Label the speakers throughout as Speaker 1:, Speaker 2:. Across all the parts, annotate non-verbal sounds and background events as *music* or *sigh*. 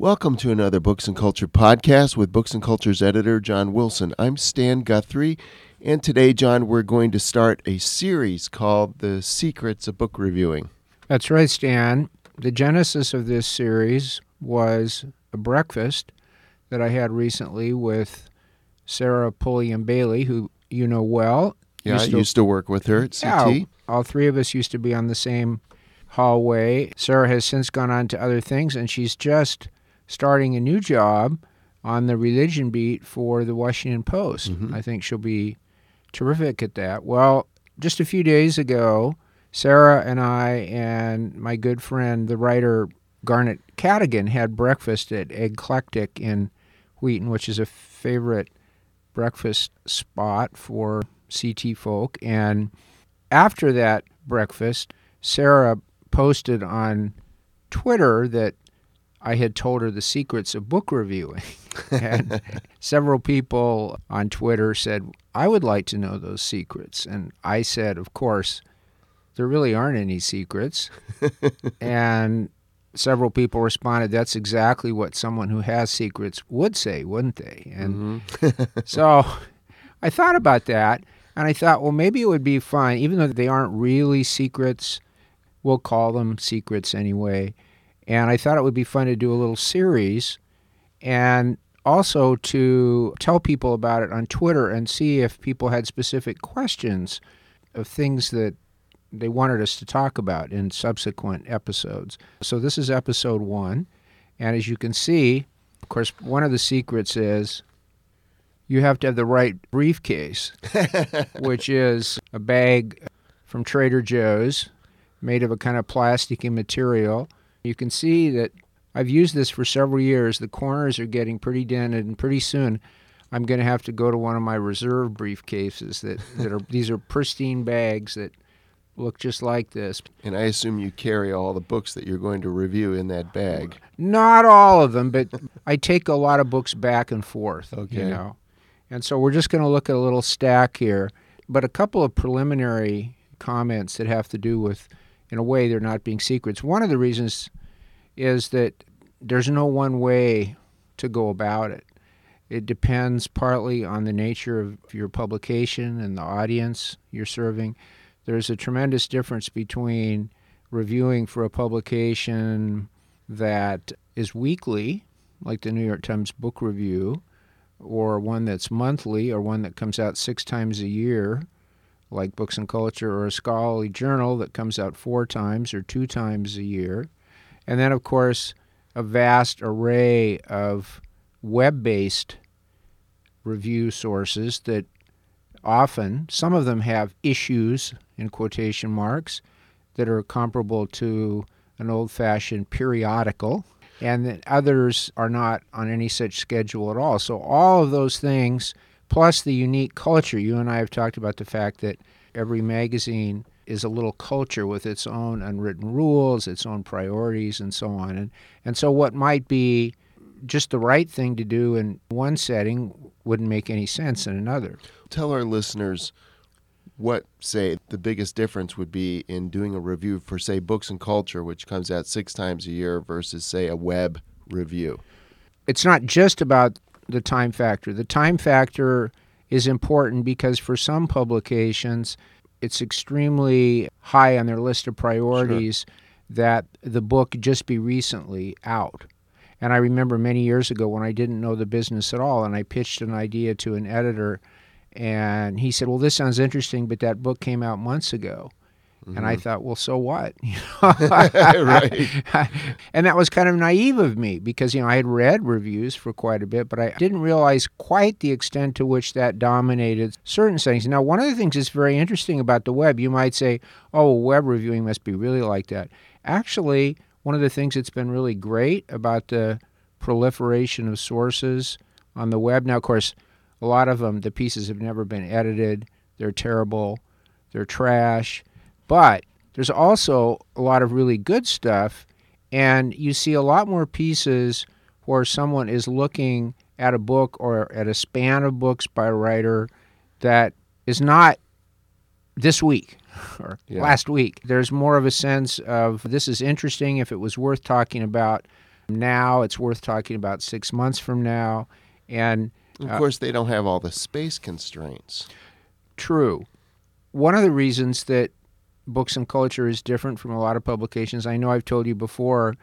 Speaker 1: Welcome to another Books and Culture podcast with Books and Culture's editor, John Wilson. I'm Stan Guthrie, and today, John, we're going to start a series called The Secrets of Book Reviewing.
Speaker 2: That's right, Stan. The genesis of this series was a breakfast that I had recently with Sarah Pulliam Bailey, who you know well.
Speaker 1: Yeah, used I used to work with her at CT.
Speaker 2: Yeah, all three of us used to be on the same hallway. Sarah has since gone on to other things, and she's just starting a new job on the religion beat for the Washington Post. Mm-hmm. I think she'll be terrific at that. Well, just a few days ago, Sarah and I and my good friend, the writer Garnet Cadigan, had breakfast at Eclectic in Wheaton, which is a favorite breakfast spot for CT folk. And after that breakfast, Sarah posted on Twitter that I had told her the secrets of book reviewing. *laughs* and several people on Twitter said, I would like to know those secrets. And I said, of course, there really aren't any secrets. *laughs* and several people responded, that's exactly what someone who has secrets would say, wouldn't they? And mm-hmm. *laughs* so I thought about that. And I thought, well, maybe it would be fun, even though they aren't really secrets, we'll call them secrets anyway and I thought it would be fun to do a little series and also to tell people about it on Twitter and see if people had specific questions of things that they wanted us to talk about in subsequent episodes. So this is episode one. And as you can see, of course, one of the secrets is you have to have the right briefcase, *laughs* which is a bag from Trader Joe's made of a kind of plasticky material you can see that I've used this for several years. The corners are getting pretty dented, and pretty soon I'm going to have to go to one of my reserve briefcases that, that are these are pristine bags that look just like this.
Speaker 1: And I assume you carry all the books that you're going to review in that bag.
Speaker 2: Not all of them, but I take a lot of books back and forth. Okay. You know, and so we're just going to look at a little stack here, but a couple of preliminary comments that have to do with in a way they're not being secrets. One of the reasons is that there's no one way to go about it. It depends partly on the nature of your publication and the audience you're serving. There's a tremendous difference between reviewing for a publication that is weekly, like the New York Times Book Review, or one that's monthly, or one that comes out six times a year, like Books and Culture, or a scholarly journal that comes out four times or two times a year. And then, of course, a vast array of web based review sources that often, some of them have issues in quotation marks that are comparable to an old fashioned periodical, and that others are not on any such schedule at all. So, all of those things, plus the unique culture, you and I have talked about the fact that every magazine is a little culture with its own unwritten rules, its own priorities, and so on. And, and so, what might be just the right thing to do in one setting wouldn't make any sense in another.
Speaker 1: Tell our listeners what, say, the biggest difference would be in doing a review for, say, Books and Culture, which comes out six times a year, versus, say, a web review.
Speaker 2: It's not just about the time factor. The time factor is important because for some publications, it's extremely high on their list of priorities sure. that the book just be recently out. And I remember many years ago when I didn't know the business at all and I pitched an idea to an editor and he said, Well, this sounds interesting, but that book came out months ago. Mm-hmm. And I mm-hmm. thought, well, so what? *laughs* *laughs* *laughs* right. and that was kind of naive of me because, you know, I had read reviews for quite a bit, but I didn't realize quite the extent to which that dominated certain settings. Now, one of the things that's very interesting about the web, you might say, oh, web reviewing must be really like that. Actually, one of the things that's been really great about the proliferation of sources on the web, now, of course, a lot of them, the pieces have never been edited, they're terrible, they're trash but there's also a lot of really good stuff, and you see a lot more pieces where someone is looking at a book or at a span of books by a writer that is not this week *laughs* or yeah. last week. There's more of a sense of this is interesting if it was worth talking about. now. It's worth talking about six months from now. And
Speaker 1: of uh, course, they don't have all the space constraints.
Speaker 2: True. One of the reasons that Books and Culture is different from a lot of publications, I know I've told you before,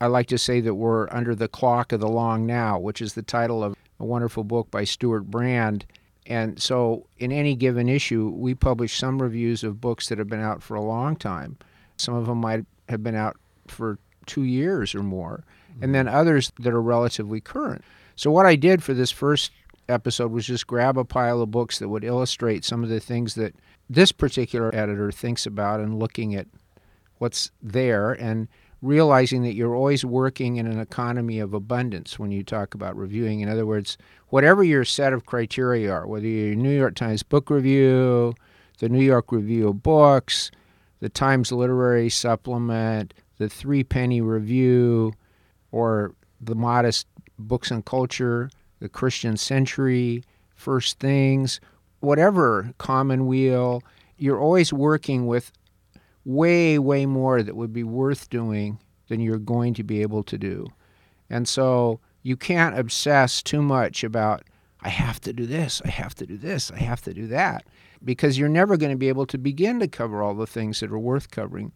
Speaker 2: I like to say that we're under the clock of the long now, which is the title of a wonderful book by Stewart Brand. And so, in any given issue, we publish some reviews of books that have been out for a long time. Some of them might have been out for two years or more, and mm-hmm. then others that are relatively current. So, what I did for this first episode was just grab a pile of books that would illustrate some of the things that this particular editor thinks about and looking at what's there and realizing that you're always working in an economy of abundance when you talk about reviewing. In other words, whatever your set of criteria are, whether you're New York Times Book Review, the New York Review of Books, the Times Literary Supplement, the Three Penny Review, or the modest Books and Culture, the Christian Century, First Things, whatever, Commonweal, you're always working with way, way more that would be worth doing than you're going to be able to do. And so you can't obsess too much about, I have to do this, I have to do this, I have to do that, because you're never going to be able to begin to cover all the things that are worth covering.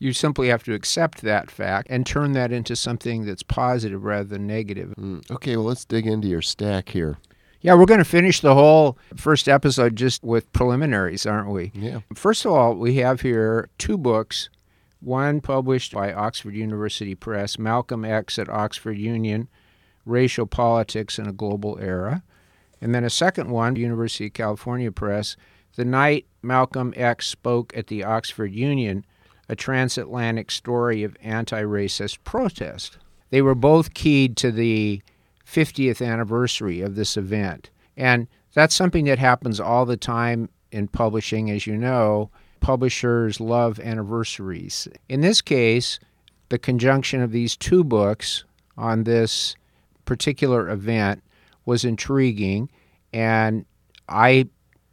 Speaker 2: You simply have to accept that fact and turn that into something that's positive rather than negative.
Speaker 1: Mm. Okay, well, let's dig into your stack here.
Speaker 2: Yeah, we're going to finish the whole first episode just with preliminaries, aren't we?
Speaker 1: Yeah.
Speaker 2: First of all, we have here two books. One published by Oxford University Press, Malcolm X at Oxford Union Racial Politics in a Global Era. And then a second one, University of California Press, The Night Malcolm X Spoke at the Oxford Union A Transatlantic Story of Anti Racist Protest. They were both keyed to the 50th anniversary of this event. And that's something that happens all the time in publishing, as you know. Publishers love anniversaries. In this case, the conjunction of these two books on this particular event was intriguing, and I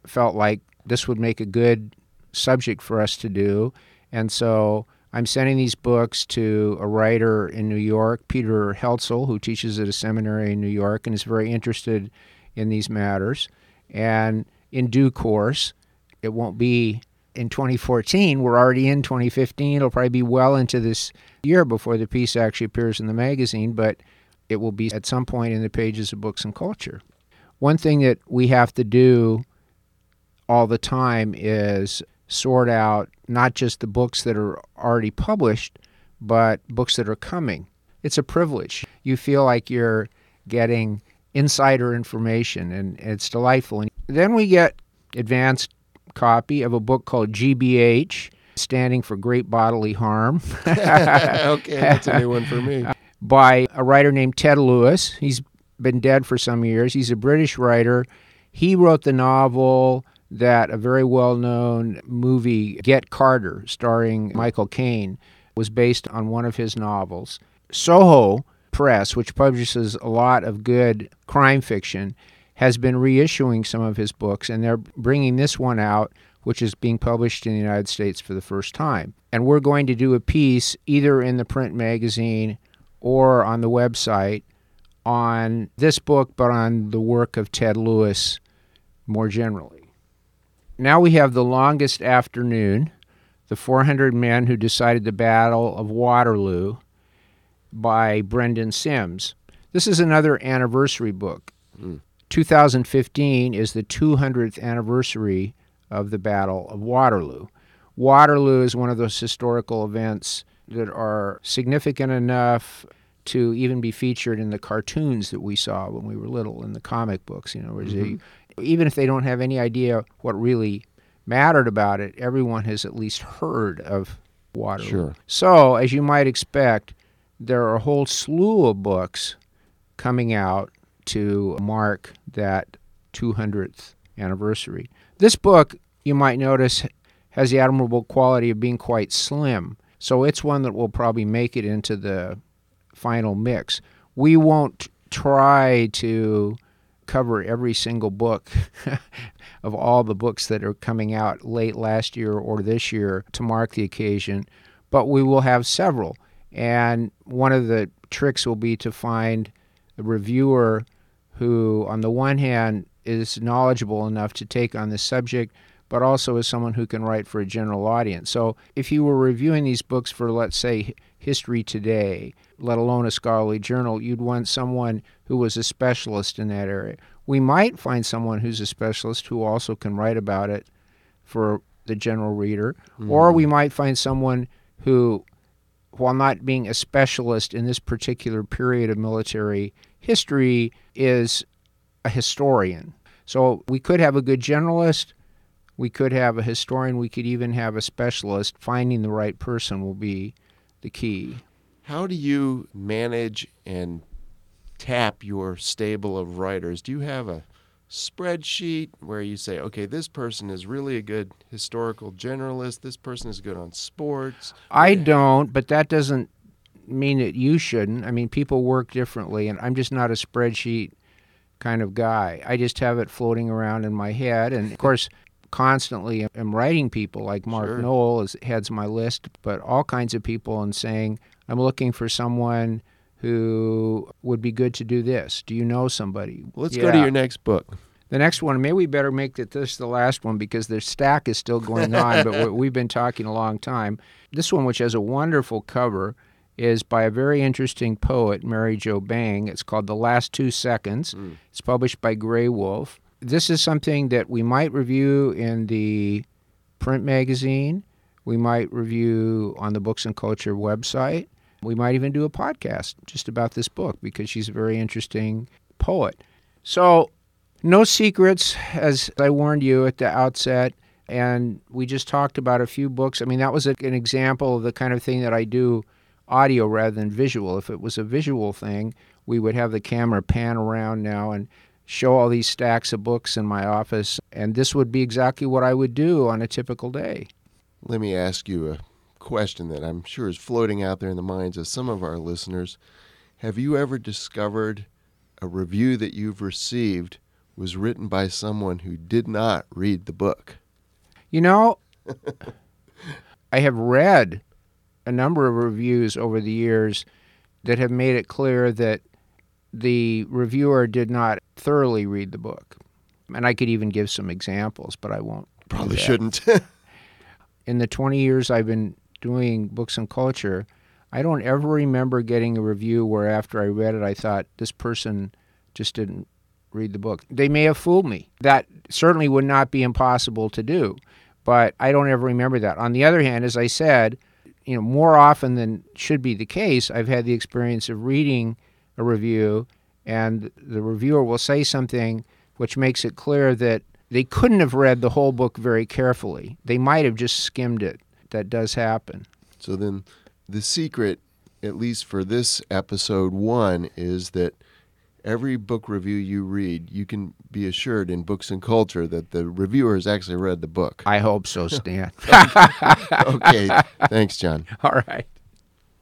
Speaker 2: felt like this would make a good subject for us to do. And so I'm sending these books to a writer in New York, Peter Heltzel, who teaches at a seminary in New York and is very interested in these matters. And in due course, it won't be in 2014. We're already in 2015. It'll probably be well into this year before the piece actually appears in the magazine, but it will be at some point in the pages of Books and Culture. One thing that we have to do all the time is sort out not just the books that are already published, but books that are coming. It's a privilege. You feel like you're getting insider information, and it's delightful. And then we get advanced copy of a book called GBH, standing for Great Bodily Harm. *laughs*
Speaker 1: okay, that's a new one for me. *laughs*
Speaker 2: By a writer named Ted Lewis. He's been dead for some years. He's a British writer. He wrote the novel that a very well known movie, Get Carter, starring Michael Caine, was based on one of his novels. Soho Press, which publishes a lot of good crime fiction, has been reissuing some of his books, and they're bringing this one out, which is being published in the United States for the first time. And we're going to do a piece either in the print magazine or on the website on this book, but on the work of Ted Lewis more generally. Now we have The Longest Afternoon, The 400 Men Who Decided the Battle of Waterloo by Brendan Simms. This is another anniversary book. Mm. 2015 is the 200th anniversary of the Battle of Waterloo. Waterloo is one of those historical events that are significant enough to even be featured in the cartoons that we saw when we were little in the comic books. You know, mm-hmm even if they don't have any idea what really mattered about it, everyone has at least heard of Waterloo.
Speaker 1: Sure.
Speaker 2: So, as you might expect, there are a whole slew of books coming out to mark that 200th anniversary. This book, you might notice, has the admirable quality of being quite slim. So it's one that will probably make it into the final mix. We won't try to cover every single book *laughs* of all the books that are coming out late last year or this year to mark the occasion, but we will have several. And one of the tricks will be to find a reviewer who, on the one hand, is knowledgeable enough to take on the subject, but also as someone who can write for a general audience. So if you were reviewing these books for, let's say, History Today, let alone a scholarly journal, you'd want someone who was a specialist in that area. We might find someone who's a specialist who also can write about it for the general reader, mm. or we might find someone who, while not being a specialist in this particular period of military history, is a historian. So we could have a good generalist, we could have a historian, we could even have a specialist. Finding the right person will be the key.
Speaker 1: How do you manage and tap your stable of writers? Do you have a spreadsheet where you say, okay, this person is really a good historical generalist, this person is good on sports?
Speaker 2: I don't, but that doesn't mean that you shouldn't. I mean, people work differently, and I'm just not a spreadsheet kind of guy. I just have it floating around in my head. And of course, constantly am writing people like Mark sure. Is, heads my list, but all kinds of people and saying, I'm looking for someone who would be good to do this. Do you know somebody?
Speaker 1: Let's yeah. go to your next book.
Speaker 2: The next one, maybe we better make it this the last one because the stack is still going on, but *laughs* we've been talking a long time. This one, which has a wonderful cover, is by a very interesting poet, Mary Jo Bang. It's called The Last Two Seconds. Mm. It's published by Graywolf. This is something that we might review in the print magazine. We might review on the Books and Culture website. We might even do a podcast just about this book because she's a very interesting poet. So, no secrets, as I warned you at the outset. And we just talked about a few books. I mean, that was an example of the kind of thing that I do audio rather than visual. If it was a visual thing, we would have the camera pan around now and show all these stacks of books in my office. And this would be exactly what I would do on a typical day.
Speaker 1: Let me ask you a question that I'm sure is floating out there in the minds of some of our listeners. Have you ever discovered a review that you've received was written by someone who did not read the book?
Speaker 2: You know, *laughs* I have read a number of reviews over the years that have made it clear that the reviewer did not thoroughly read the book. And I could even give some examples, but I won't.
Speaker 1: Probably shouldn't. *laughs*
Speaker 2: In the 20 years I've been doing books and culture, I don't ever remember getting a review where after I read it, I thought this person just didn't read the book. They may have fooled me. That certainly would not be impossible to do, but I don't ever remember that. On the other hand, as I said, you know, more often than should be the case, I've had the experience of reading a review and the reviewer will say something which makes it clear that they couldn't have read the whole book very carefully. They might have just skimmed it that does happen.
Speaker 1: So then the secret, at least for this episode one, is that every book review you read, you can be assured in Books and Culture that the reviewer has actually read the book.
Speaker 2: I hope so, Stan. *laughs*
Speaker 1: okay. Thanks, John. *laughs*
Speaker 2: All right.